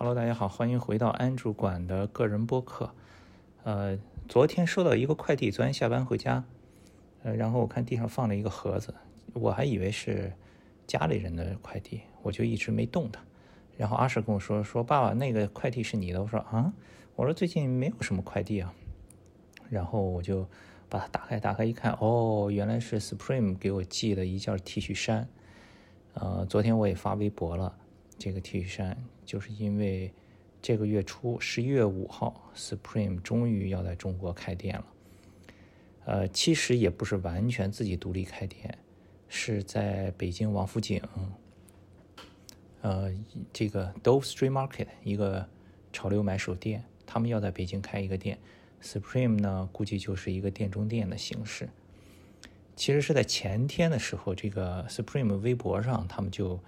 Hello，大家好，欢迎回到安主管的个人播客。呃，昨天收到一个快递，昨天下班回家，呃，然后我看地上放了一个盒子，我还以为是家里人的快递，我就一直没动它。然后阿婶跟我说：“说爸爸，那个快递是你的。”我说：“啊，我说最近没有什么快递啊。”然后我就把它打开，打开一看，哦，原来是 Supreme 给我寄了一件 T 恤衫。呃，昨天我也发微博了。这个 T 恤衫就是因为这个月初十一月五号，Supreme 终于要在中国开店了。呃，其实也不是完全自己独立开店，是在北京王府井，呃，这个 Dove Street Market 一个潮流买手店，他们要在北京开一个店。Supreme 呢，估计就是一个店中店的形式。其实是在前天的时候，这个 Supreme 微博上他们就。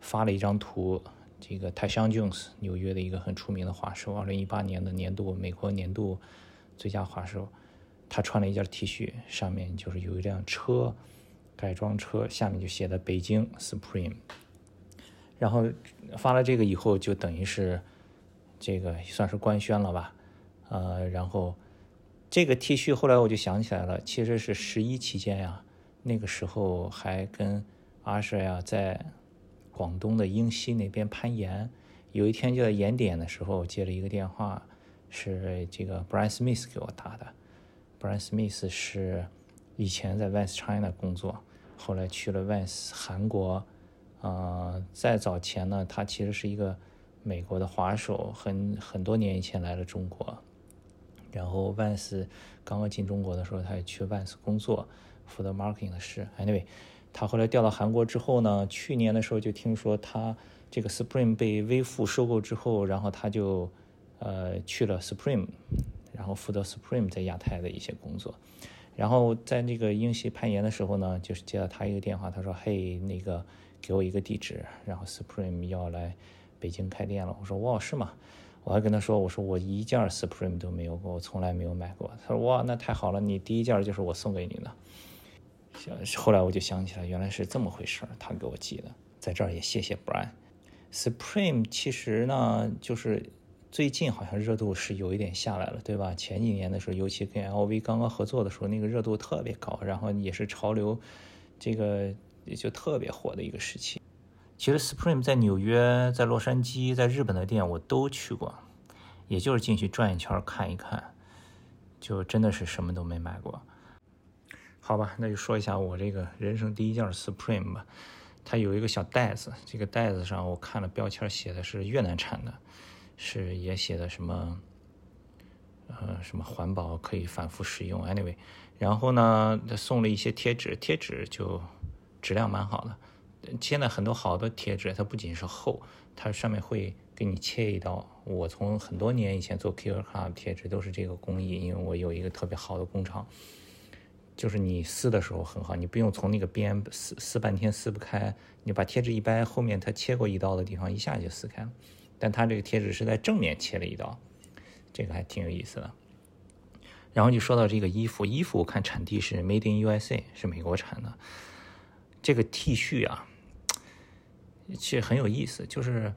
发了一张图，这个泰香 Jones，纽约的一个很出名的滑手，二零一八年的年度美国年度最佳滑手，他穿了一件 T 恤，上面就是有一辆车，改装车，下面就写的北京 Supreme。然后发了这个以后，就等于是这个算是官宣了吧，呃，然后这个 T 恤后来我就想起来了，其实是十一期间呀，那个时候还跟阿舍呀在。广东的英西那边攀岩，有一天就在岩点的时候接了一个电话，是这个 Brian Smith 给我打的。Brian Smith 是以前在 Vans China 工作，后来去了 Vans 韩国。呃，再早前呢，他其实是一个美国的滑手，很很多年以前来了中国。然后 Vans 刚刚进中国的时候，他也去 Vans 工作，负责 marketing 的事。Anyway。他后来调到韩国之后呢，去年的时候就听说他这个 Supreme 被微付收购之后，然后他就呃去了 Supreme，然后负责 Supreme 在亚太的一些工作。然后在那个英系攀岩的时候呢，就是接到他一个电话，他说：“嘿，那个给我一个地址，然后 Supreme 要来北京开店了。”我说：“哇，是吗？”我还跟他说：“我说我一件 Supreme 都没有过，我从来没有买过。”他说：“哇，那太好了，你第一件就是我送给你的。”后来我就想起来，原来是这么回事儿，他给我寄的。在这儿也谢谢 Brian。Supreme 其实呢，就是最近好像热度是有一点下来了，对吧？前几年的时候，尤其跟 LV 刚刚合作的时候，那个热度特别高，然后也是潮流，这个也就特别火的一个时期。其实 Supreme 在纽约、在洛杉矶、在日本的店我都去过，也就是进去转一圈看一看，就真的是什么都没买过。好吧，那就说一下我这个人生第一件 Supreme 吧。它有一个小袋子，这个袋子上我看了标签，写的是越南产的，是也写的什么，呃，什么环保可以反复使用。Anyway，然后呢，他送了一些贴纸，贴纸就质量蛮好的。现在很多好的贴纸，它不仅是厚，它上面会给你切一刀。我从很多年以前做 Key 贴纸都是这个工艺，因为我有一个特别好的工厂。就是你撕的时候很好，你不用从那个边撕撕半天撕不开，你把贴纸一掰，后面它切过一刀的地方一下就撕开了。但它这个贴纸是在正面切了一刀，这个还挺有意思的。然后就说到这个衣服，衣服我看产地是 Made in USA，是美国产的。这个 T 恤啊，其实很有意思，就是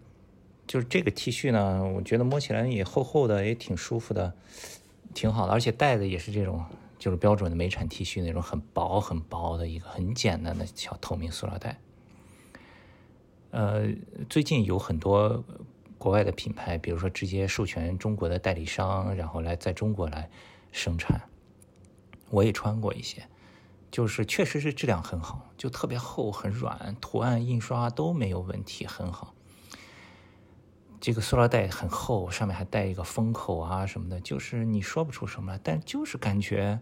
就是这个 T 恤呢，我觉得摸起来也厚厚的，也挺舒服的，挺好的，而且带子也是这种。就是标准的美产 T 恤那种很薄很薄的一个很简单的小透明塑料袋。呃，最近有很多国外的品牌，比如说直接授权中国的代理商，然后来在中国来生产。我也穿过一些，就是确实是质量很好，就特别厚很软，图案印刷都没有问题，很好。这个塑料袋很厚，上面还带一个封口啊什么的，就是你说不出什么来，但就是感觉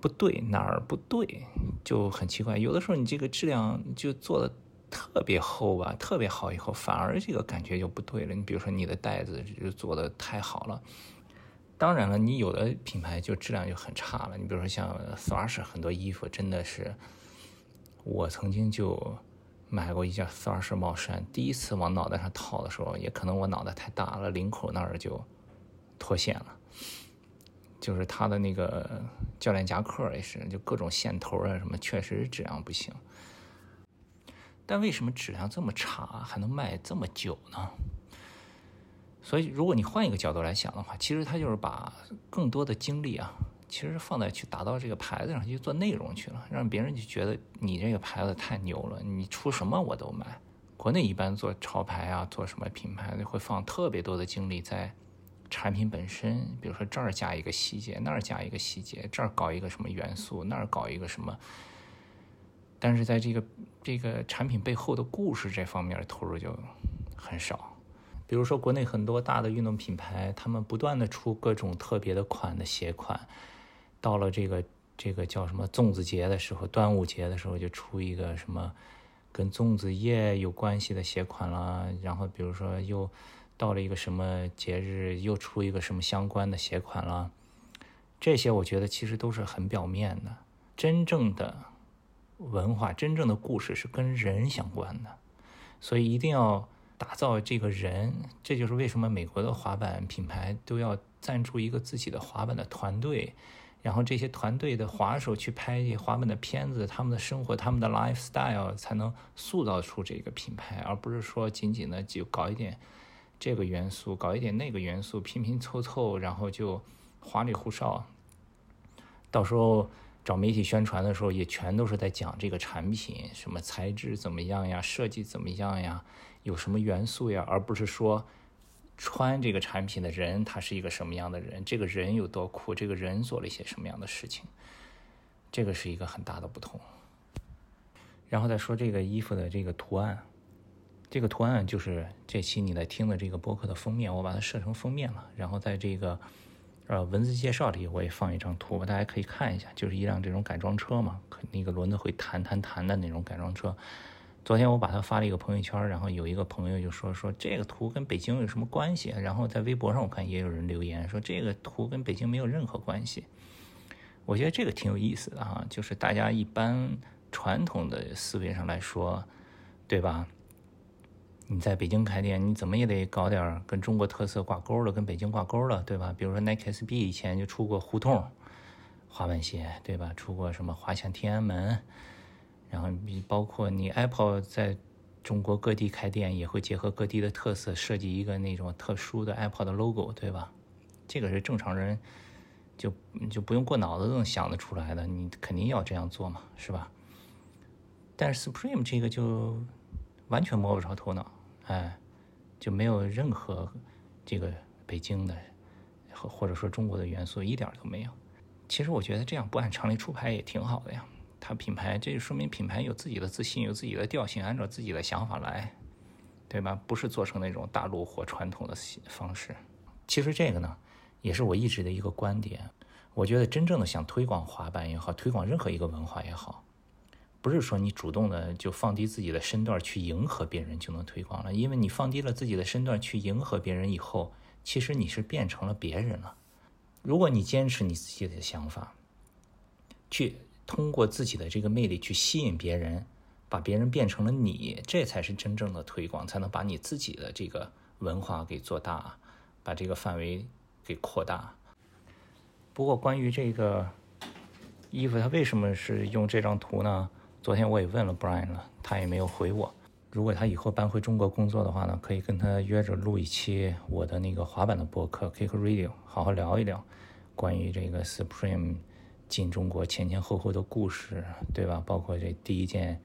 不对，哪儿不对，就很奇怪。有的时候你这个质量就做的特别厚吧，特别好，以后反而这个感觉就不对了。你比如说你的袋子就做的太好了，当然了，你有的品牌就质量就很差了。你比如说像 Thrash 很多衣服真的是，我曾经就。买过一件四二式帽衫，第一次往脑袋上套的时候，也可能我脑袋太大了，领口那儿就脱线了。就是他的那个教练夹克也是，就各种线头啊什么，确实质量不行。但为什么质量这么差还能卖这么久呢？所以，如果你换一个角度来想的话，其实他就是把更多的精力啊，其实放在去打造这个牌子上去做内容去了，让别人就觉得你这个牌子太牛了，你出什么我都买。国内一般做潮牌啊，做什么品牌会放特别多的精力在产品本身，比如说这儿加一个细节，那儿加一个细节，这儿搞一个什么元素，那儿搞一个什么。但是在这个这个产品背后的故事这方面投入就很少。比如说国内很多大的运动品牌，他们不断的出各种特别的款的鞋款，到了这个这个叫什么粽子节的时候，端午节的时候就出一个什么。跟粽子叶有关系的鞋款了，然后比如说又到了一个什么节日，又出一个什么相关的鞋款了，这些我觉得其实都是很表面的。真正的文化、真正的故事是跟人相关的，所以一定要打造这个人。这就是为什么美国的滑板品牌都要赞助一个自己的滑板的团队。然后这些团队的滑手去拍滑板的片子，他们的生活、他们的 lifestyle 才能塑造出这个品牌，而不是说仅仅的就搞一点这个元素，搞一点那个元素，拼拼凑凑，然后就花里胡哨。到时候找媒体宣传的时候，也全都是在讲这个产品什么材质怎么样呀，设计怎么样呀，有什么元素呀，而不是说。穿这个产品的人，他是一个什么样的人？这个人有多酷？这个人做了一些什么样的事情？这个是一个很大的不同。然后再说这个衣服的这个图案，这个图案就是这期你在听的这个播客的封面，我把它设成封面了。然后在这个呃文字介绍里，我也放一张图，大家可以看一下，就是一辆这种改装车嘛，那个轮子会弹弹弹的那种改装车。昨天我把它发了一个朋友圈，然后有一个朋友就说说这个图跟北京有什么关系？然后在微博上我看也有人留言说这个图跟北京没有任何关系。我觉得这个挺有意思的哈，就是大家一般传统的思维上来说，对吧？你在北京开店，你怎么也得搞点跟中国特色挂钩的，跟北京挂钩的，对吧？比如说 Nike SB 以前就出过胡同滑板鞋，对吧？出过什么滑翔天安门。然后你包括你 Apple 在中国各地开店，也会结合各地的特色设计一个那种特殊的 Apple 的 logo，对吧？这个是正常人就就不用过脑子都能想得出来的，你肯定要这样做嘛，是吧？但是 Supreme 这个就完全摸不着头脑，哎，就没有任何这个北京的或或者说中国的元素，一点都没有。其实我觉得这样不按常理出牌也挺好的呀。它品牌，这就说明品牌有自己的自信，有自己的调性，按照自己的想法来，对吧？不是做成那种大陆或传统的方式。其实这个呢，也是我一直的一个观点。我觉得真正的想推广滑板也好，推广任何一个文化也好，不是说你主动的就放低自己的身段去迎合别人就能推广了。因为你放低了自己的身段去迎合别人以后，其实你是变成了别人了。如果你坚持你自己的想法，去。通过自己的这个魅力去吸引别人，把别人变成了你，这才是真正的推广，才能把你自己的这个文化给做大，把这个范围给扩大。不过关于这个衣服，他为什么是用这张图呢？昨天我也问了 Brian 了，他也没有回我。如果他以后搬回中国工作的话呢，可以跟他约着录一期我的那个滑板的博客 Kick Radio，好好聊一聊关于这个 Supreme。进中国前前后后的故事，对吧？包括这第一件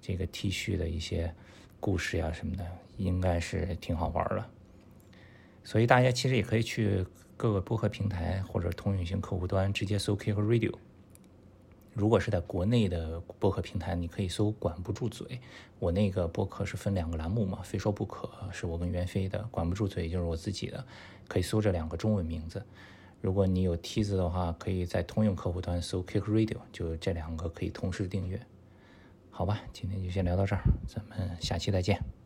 这个 T 恤的一些故事呀什么的，应该是挺好玩的。所以大家其实也可以去各个播客平台或者通用型客户端直接搜 K 和 Radio。如果是在国内的播客平台，你可以搜“管不住嘴”。我那个播客是分两个栏目嘛，“非说不可”是我跟袁飞的，“管不住嘴”就是我自己的，可以搜这两个中文名字。如果你有梯子的话，可以在通用客户端搜 Kick Radio，就这两个可以同时订阅。好吧，今天就先聊到这儿，咱们下期再见。